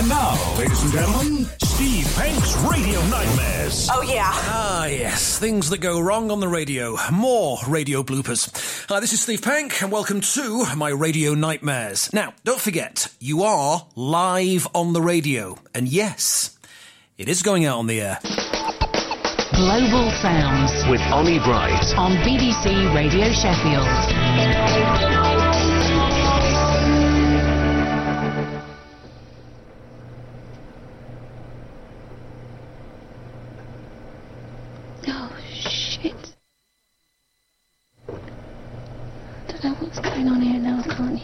And now, ladies and gentlemen, Steve Pank's Radio Nightmares. Oh, yeah. Ah, yes, things that go wrong on the radio. More radio bloopers. Hi, this is Steve Pank, and welcome to my Radio Nightmares. Now, don't forget, you are live on the radio, and yes, it is going out on the air. Global Sounds with Ollie Bright. on BBC Radio Sheffield.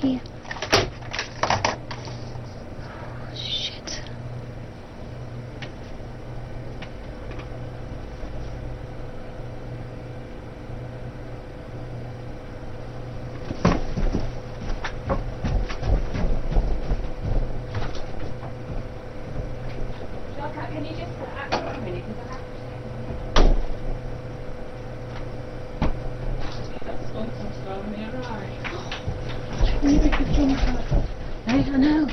Now. I can't hear. Oh, shit. Really good drinker. Hey, I know.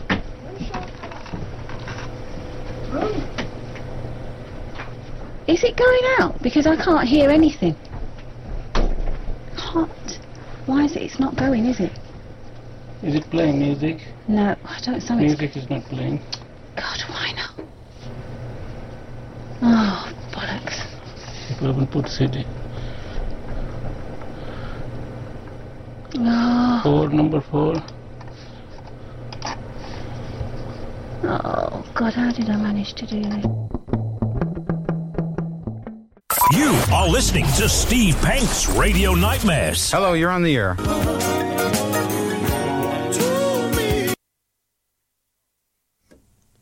Is it going out? Because I can't hear anything. Hot. Why is it? It's not going, is it? Is it playing music? No, I don't. Something's. Music is not playing. God, why not? Oh, bollocks. People haven't put CD. Oh, Four, number four. oh, God, how did I manage to do this? You are listening to Steve Pank's Radio Nightmares. Hello, you're on the air.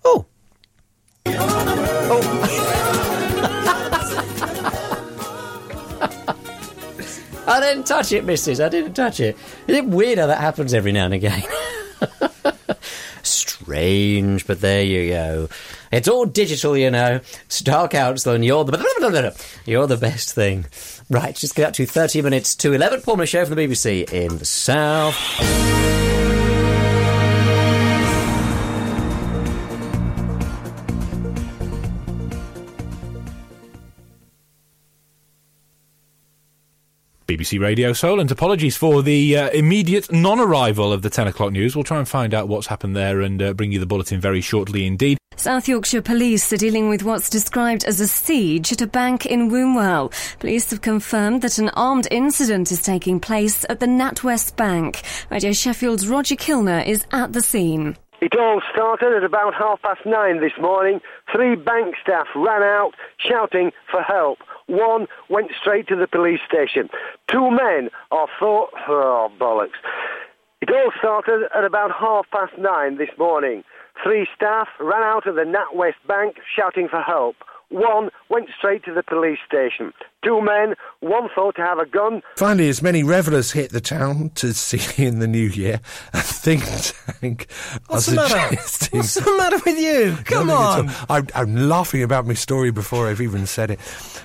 Oh. oh. I didn't touch it, missus. I didn't touch it. Is it weird how that happens every now and again? Strange, but there you go. It's all digital, you know. Star Council, and you're the you're the best thing. Right, just get up to thirty minutes to eleven. Paul Show from the BBC in the south. BBC Radio Solent. Apologies for the uh, immediate non-arrival of the 10 o'clock news. We'll try and find out what's happened there and uh, bring you the bulletin very shortly indeed. South Yorkshire Police are dealing with what's described as a siege at a bank in Wombwell. Police have confirmed that an armed incident is taking place at the NatWest Bank. Radio Sheffield's Roger Kilner is at the scene. It all started at about half past nine this morning. Three bank staff ran out shouting for help. One went straight to the police station. Two men are thought, oh bollocks. It all started at about half past nine this morning. Three staff ran out of the NatWest Bank shouting for help. One went straight to the police station. Two men, one thought to have a gun, Finally, as many revellers hit the town to see in the new year, a think tank. What's the matter? suggesting- What's the matter with you? Come Nothing on. I'm, I'm laughing about my story before I've even said it.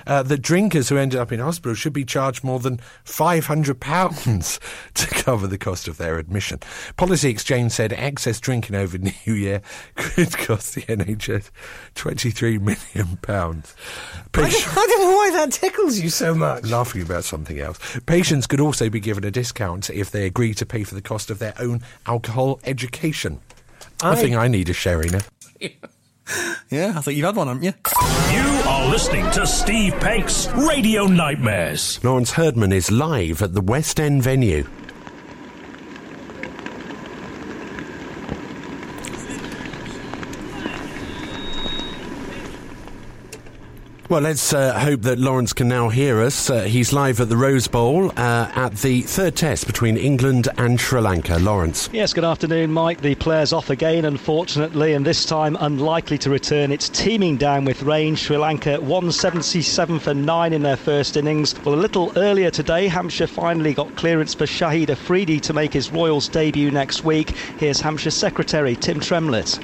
Uh, that drinkers who ended up in hospital should be charged more than £500 to cover the cost of their admission. Policy Exchange said excess drinking over New Year could cost the NHS £23 million. I don't, I don't know why that tickles you so much. Laughing about something else. Patients could also be given a discount if they agree to pay for the cost of their own alcohol education. I, I- think I need a sherry now. Yeah, I think you've had one, haven't you? You are listening to Steve Pank's Radio Nightmares. Lawrence Herdman is live at the West End venue. Well, let's uh, hope that Lawrence can now hear us. Uh, he's live at the Rose Bowl uh, at the third test between England and Sri Lanka. Lawrence. Yes, good afternoon, Mike. The players off again, unfortunately, and this time unlikely to return. It's teeming down with rain. Sri Lanka 177 for 9 in their first innings. Well, a little earlier today, Hampshire finally got clearance for Shahid Afridi to make his Royals debut next week. Here's Hampshire Secretary Tim Tremlett.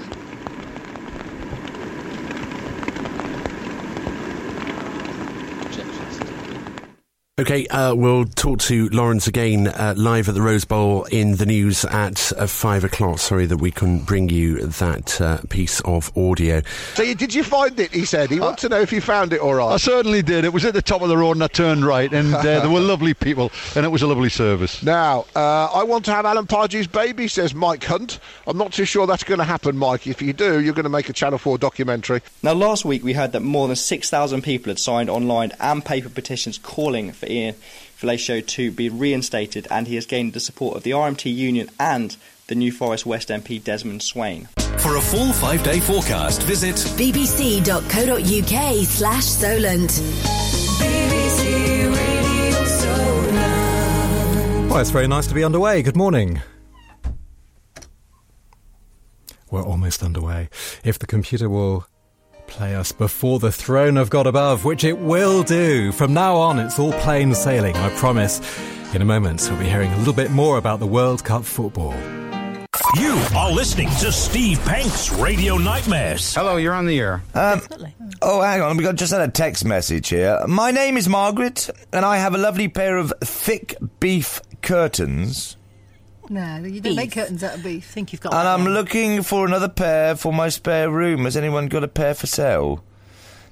Okay, uh, we'll talk to Lawrence again uh, live at the Rose Bowl in the news at uh, five o'clock. Sorry that we couldn't bring you that uh, piece of audio. So, did you find it? He said. He wants to know if you found it all right. I certainly did. It was at the top of the road and I turned right and uh, there were lovely people and it was a lovely service. Now, uh, I want to have Alan Pardew's baby, says Mike Hunt. I'm not too sure that's going to happen, Mike. If you do, you're going to make a Channel 4 documentary. Now, last week we heard that more than 6,000 people had signed online and paper petitions calling for Ian Fillet to be reinstated, and he has gained the support of the RMT Union and the New Forest West MP Desmond Swayne. For a full five day forecast, visit bbc.co.uk slash Solent. BBC Radio Solent. Well, it's very nice to be underway. Good morning. We're almost underway. If the computer will play us before the throne of God above, which it will do. From now on, it's all plain sailing, I promise. In a moment, we'll be hearing a little bit more about the World Cup football. You are listening to Steve Pank's Radio Nightmares. Hello, you're on the air. Um, oh, hang on. We got just had a text message here. My name is Margaret, and I have a lovely pair of thick beef curtains. No, you don't make curtains out of beef. think you've got And that I'm wrong. looking for another pair for my spare room. Has anyone got a pair for sale?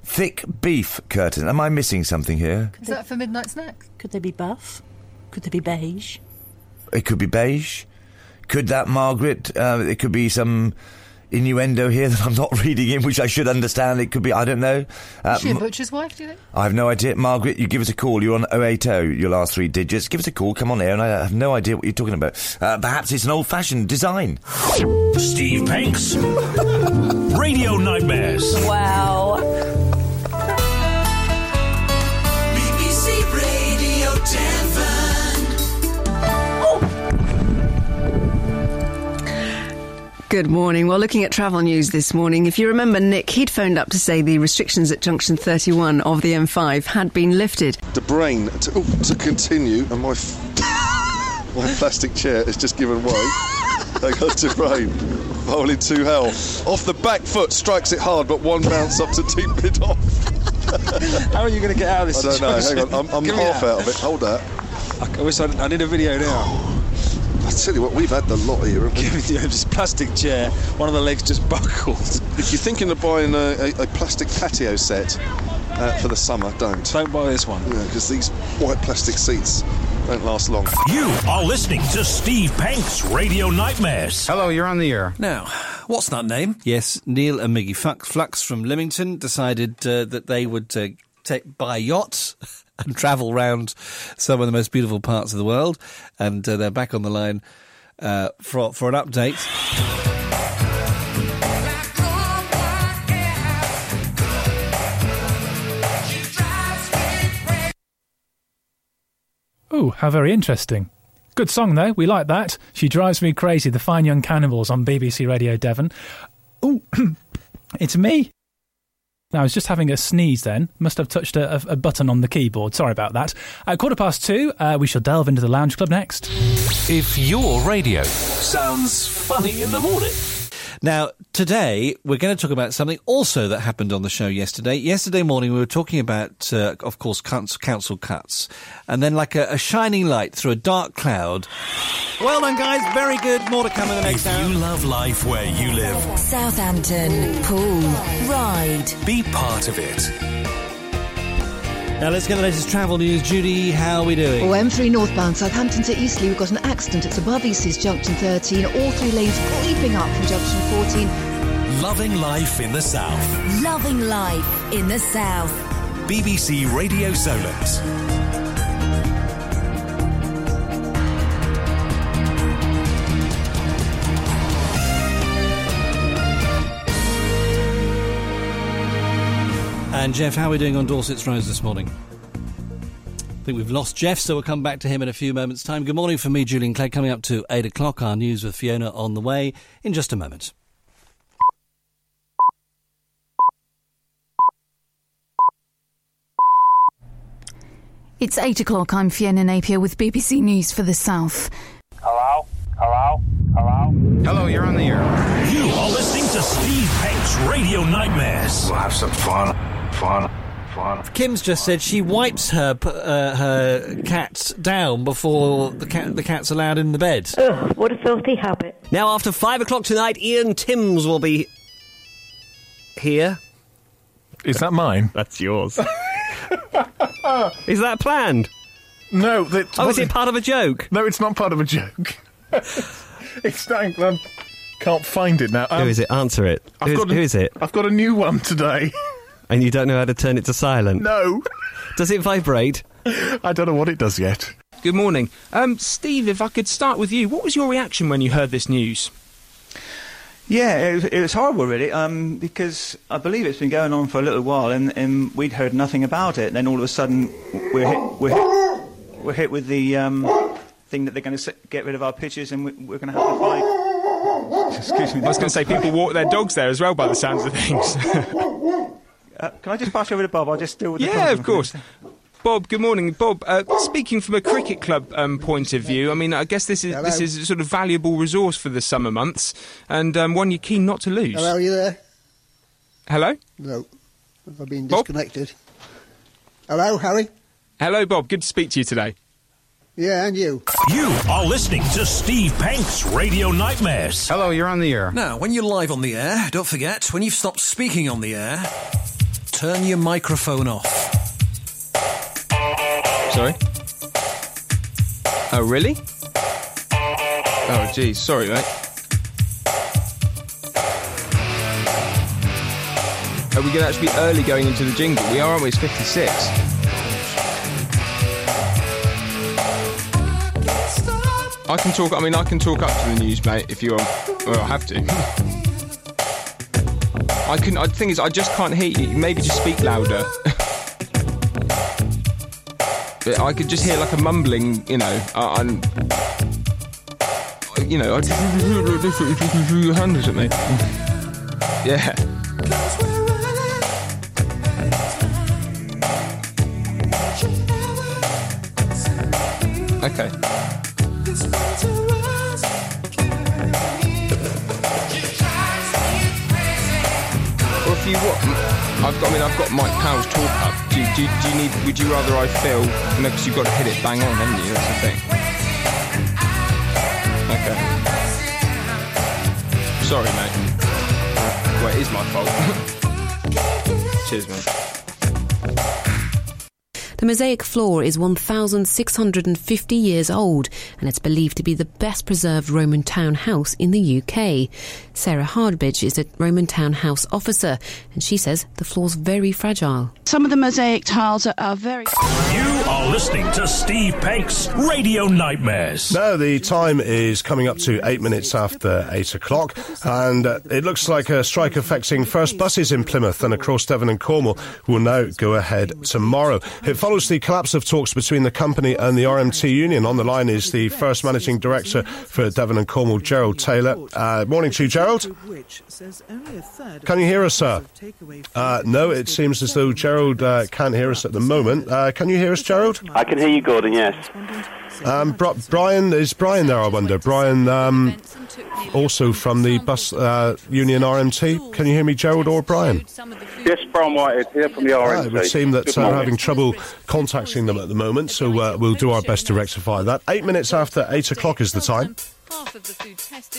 Thick beef curtains. Am I missing something here? Is that for midnight snack? Could they be buff? Could they be beige? It could be beige. Could that, Margaret? Uh, it could be some innuendo here that I'm not reading in, which I should understand. It could be, I don't know. Uh, Is she a m- butcher's wife, do you think? I have no idea. Margaret, you give us a call. You're on 080, your last three digits. Give us a call. Come on air, and I have no idea what you're talking about. Uh, perhaps it's an old fashioned design. Steve Pank's Radio Nightmares. Wow. Good morning. Well, looking at travel news this morning, if you remember Nick, he'd phoned up to say the restrictions at junction 31 of the M5 had been lifted. the brain to, oh, to continue, and my f- my plastic chair has just given way. They got to brain, rolling to hell. Off the back foot, strikes it hard, but one bounce up to deep mid off. How are you going to get out of this I don't know. Hang on, I'm I'm half that. out of it. Hold that. I, I wish I, I need a video now. I tell you what, we've had the lot here. haven't we? Give this plastic chair. One of the legs just buckled. If you're thinking of buying a, a, a plastic patio set uh, for the summer, don't. Don't buy this one. because these white plastic seats don't last long. You are listening to Steve Pank's Radio Nightmares. Hello, you're on the air. Now, what's that name? Yes, Neil and Miggy Flux, Flux from Lymington decided uh, that they would uh, take buy yachts and travel round some of the most beautiful parts of the world, and uh, they're back on the line uh, for for an update. Ooh, how very interesting. Good song, though. We like that. She Drives Me Crazy, The Fine Young Cannibals on BBC Radio Devon. Ooh, it's me. Now, I was just having a sneeze then. Must have touched a, a, a button on the keyboard. Sorry about that. At quarter past two, uh, we shall delve into the Lounge Club next. If your radio sounds funny in the morning. Now, today we're going to talk about something also that happened on the show yesterday. Yesterday morning we were talking about, uh, of course, council, council cuts, and then like a, a shining light through a dark cloud. Well done, guys. Very good. More to come in the next If hour. you love life where you live, Southampton. Pool. Ride. be part of it. Now let's get the latest travel news. Judy, how are we doing? Oh, M3 northbound Southampton to Eastleigh, we've got an accident. It's above Eastleigh's junction 13. All three lanes creeping up from junction 14. Loving life in the south. Loving life in the south. BBC Radio Solent. And Jeff, how are we doing on Dorset's Road this morning? I think we've lost Jeff, so we'll come back to him in a few moments' time. Good morning from me, Julian Clegg. Coming up to 8 o'clock, our news with Fiona on the way in just a moment. It's 8 o'clock. I'm Fiona Napier with BBC News for the South. Hello? Hello? Hello? Hello, you're on the air. You are listening to Steve Pank's Radio Nightmares. We'll have some fun. Fun. fun. Kim's just said she wipes her p- uh, her cats down before the cat the cat's allowed in the bed. Ugh, what a filthy habit. Now, after five o'clock tonight, Ian Timms will be here. Is that mine? That's yours. Is that planned? No. That, Oh, is it part of a joke? No, it's not part of a joke. it's not. I can't find it now. Um, who is it? Answer it. Who's- got a- who is it? I've got a new one today. And you don't know how to turn it to silent? No. Does it vibrate? I don't know what it does yet. Good morning. Um, Steve, if I could start with you, what was your reaction when you heard this news? Yeah, it was, it was horrible, really, um, because I believe it's been going on for a little while, and, and we'd heard nothing about it. Then all of a sudden, we're hit, we're hit, we're hit with the um, thing that they're going to get rid of our pitches, and we, we're going to have to fight. Excuse me. I was going to say people walk their dogs there as well, by the sounds of things. Uh, can I just pass you over to Bob? I'll just deal with the yeah, of course. Bob, good morning, Bob. Uh, speaking from a cricket club um, point of view, I mean, I guess this is this is a sort of valuable resource for the summer months, and um, one you're keen not to lose. Hello, are you there? Hello? No. Have I been Bob? disconnected? Hello, Harry? Hello, Bob. Good to speak to you today. Yeah, and you. You are listening to Steve Pank's Radio Nightmares. Hello, you're on the air. Now, when you're live on the air, don't forget, when you've stopped speaking on the air, turn your microphone off. Sorry? Oh, really? Oh, geez. Sorry, mate. Are we going to actually be early going into the jingle? We are, aren't we? It's 56. I can talk, I mean, I can talk up to the news, mate, if you want. Well, I have to. I can, I, the thing is, I just can't hear you. Maybe just speak louder. But I could just hear like a mumbling, you know, uh, and you know, I threw your hands at me. Yeah. Okay. I've got. I mean, I've got Mike Powell's talk up. Do, do, do you need? Would you rather I? No, because you've got to hit it bang on, haven't you? That's the thing. Okay. Sorry, mate. Well, it is my fault. Cheers, mate. The mosaic floor is 1,650 years old and it's believed to be the best preserved Roman town house in the UK. Sarah Hardbidge is a Roman town house officer and she says the floor's very fragile. Some of the mosaic tiles are, are very. You are listening to Steve Pank's Radio Nightmares. Now, the time is coming up to eight minutes after eight o'clock, and uh, it looks like a strike affecting first buses in Plymouth and across Devon and Cornwall will now go ahead tomorrow. It follows the collapse of talks between the company and the RMT union. On the line is the first managing director for Devon and Cornwall, Gerald Taylor. Uh, morning to you, Gerald. Can you hear us, sir? Uh, no, it seems as though Gerald uh, can't hear us at the moment. Uh, can you hear us, Gerald? I can hear you, Gordon, yes. Um, Bri- Brian, is Brian there, I wonder? Brian, um, also from the bus uh, union RMT. Can you hear me, Gerald or Brian? Yes, Brian Whitehead here from the RMT. it would seem that uh, we're having trouble contacting them at the moment, so uh, we'll do our best to rectify that. Eight minutes after eight o'clock is the time.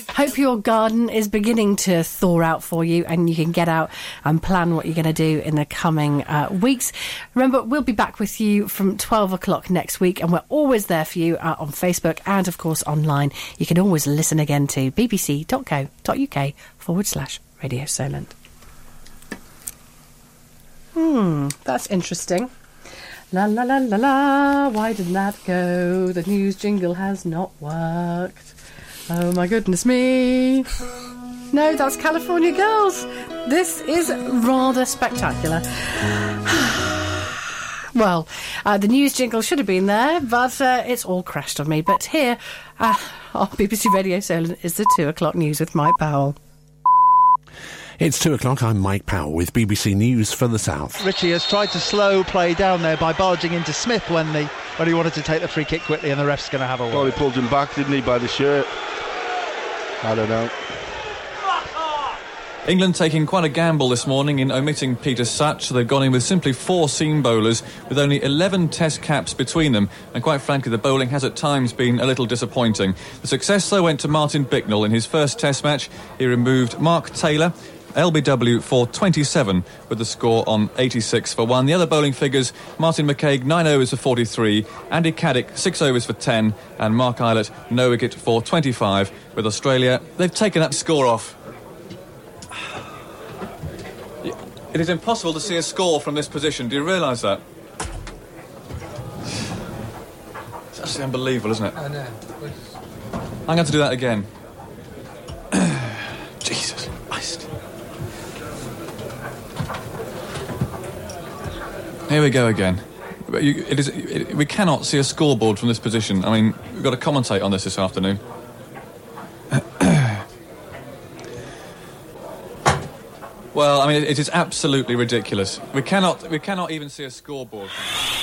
Hope your garden is beginning to thaw out for you and you can get out and plan what you're going to do in the coming uh, weeks. Remember, we'll be back with you from 12 o'clock next week and we're always there for you uh, on Facebook and, of course, online. You can always listen again to bbc.co.uk forward slash Radio Solent. Hmm, that's interesting. La la la la la, why didn't that go? The news jingle has not worked. Oh my goodness me. No, that's California Girls. This is rather spectacular. well, uh, the news jingle should have been there, but uh, it's all crashed on me. But here uh, on BBC Radio Solent is the two o'clock news with Mike Powell. It's two o'clock. I'm Mike Powell with BBC News for the South. Richie has tried to slow play down there by barging into Smith when the when he wanted to take the free kick quickly, and the ref's going to have a Well, he pulled him back, didn't he, by the shirt? I don't know. England taking quite a gamble this morning in omitting Peter Such. They've gone in with simply four seam bowlers with only 11 test caps between them. And quite frankly, the bowling has at times been a little disappointing. The success, though, went to Martin Bicknell in his first test match. He removed Mark Taylor. LBW for 27 with the score on 86 for 1. The other bowling figures Martin McCague 9 overs for 43, Andy Caddick 6 overs for 10, and Mark Ilott no wicket for 25 with Australia. They've taken that score off. It is impossible to see a score from this position. Do you realise that? It's actually unbelievable, isn't it? I know. I'm going to do that again. Here we go again. You- it is, it, we cannot see a scoreboard from this position. I mean, we've got to commentate on this this afternoon. well, I mean, it is absolutely ridiculous. We cannot, we cannot even see a scoreboard.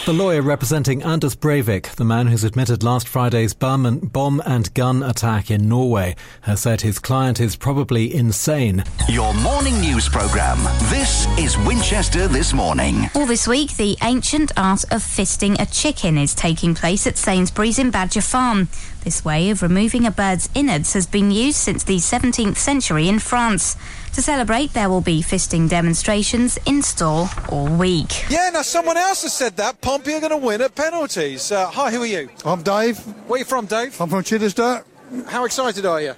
The lawyer representing Anders Breivik, the man who's admitted last Friday's bomb and, bomb and gun attack in Norway, has said his client is probably insane. Your morning news program. This is Winchester This Morning. All this week, the ancient art of fisting a chicken is taking place at Sainsbury's in Badger Farm. This way of removing a bird's innards has been used since the 17th century in France. To celebrate, there will be fisting demonstrations in store all week. Yeah, now someone else has said that. Pompey are going to win at penalties. Uh, hi, who are you? I'm Dave. Where are you from, Dave? I'm from Chiddesdale. How excited are you?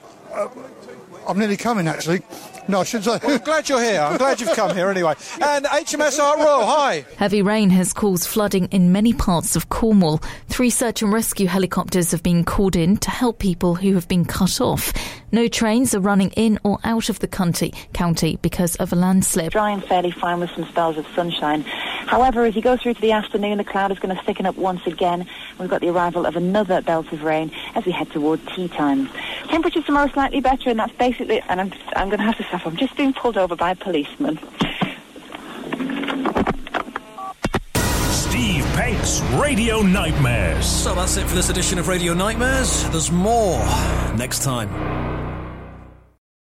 I'm nearly coming, actually. No, I shouldn't say. Well, I'm glad you're here. I'm glad you've come here anyway. And HMS Ark Royal, hi. Heavy rain has caused flooding in many parts of Cornwall. Three search and rescue helicopters have been called in to help people who have been cut off. No trains are running in or out of the county, county because of a landslip. Dry and fairly fine with some spells of sunshine. However, as you go through to the afternoon, the cloud is going to thicken up once again. We've got the arrival of another belt of rain as we head toward tea time. Temperatures tomorrow slightly better, and that's basically. And I'm, I'm going to have to stop. I'm just being pulled over by a policeman. Steve Pank's Radio Nightmares. So that's it for this edition of Radio Nightmares. There's more next time.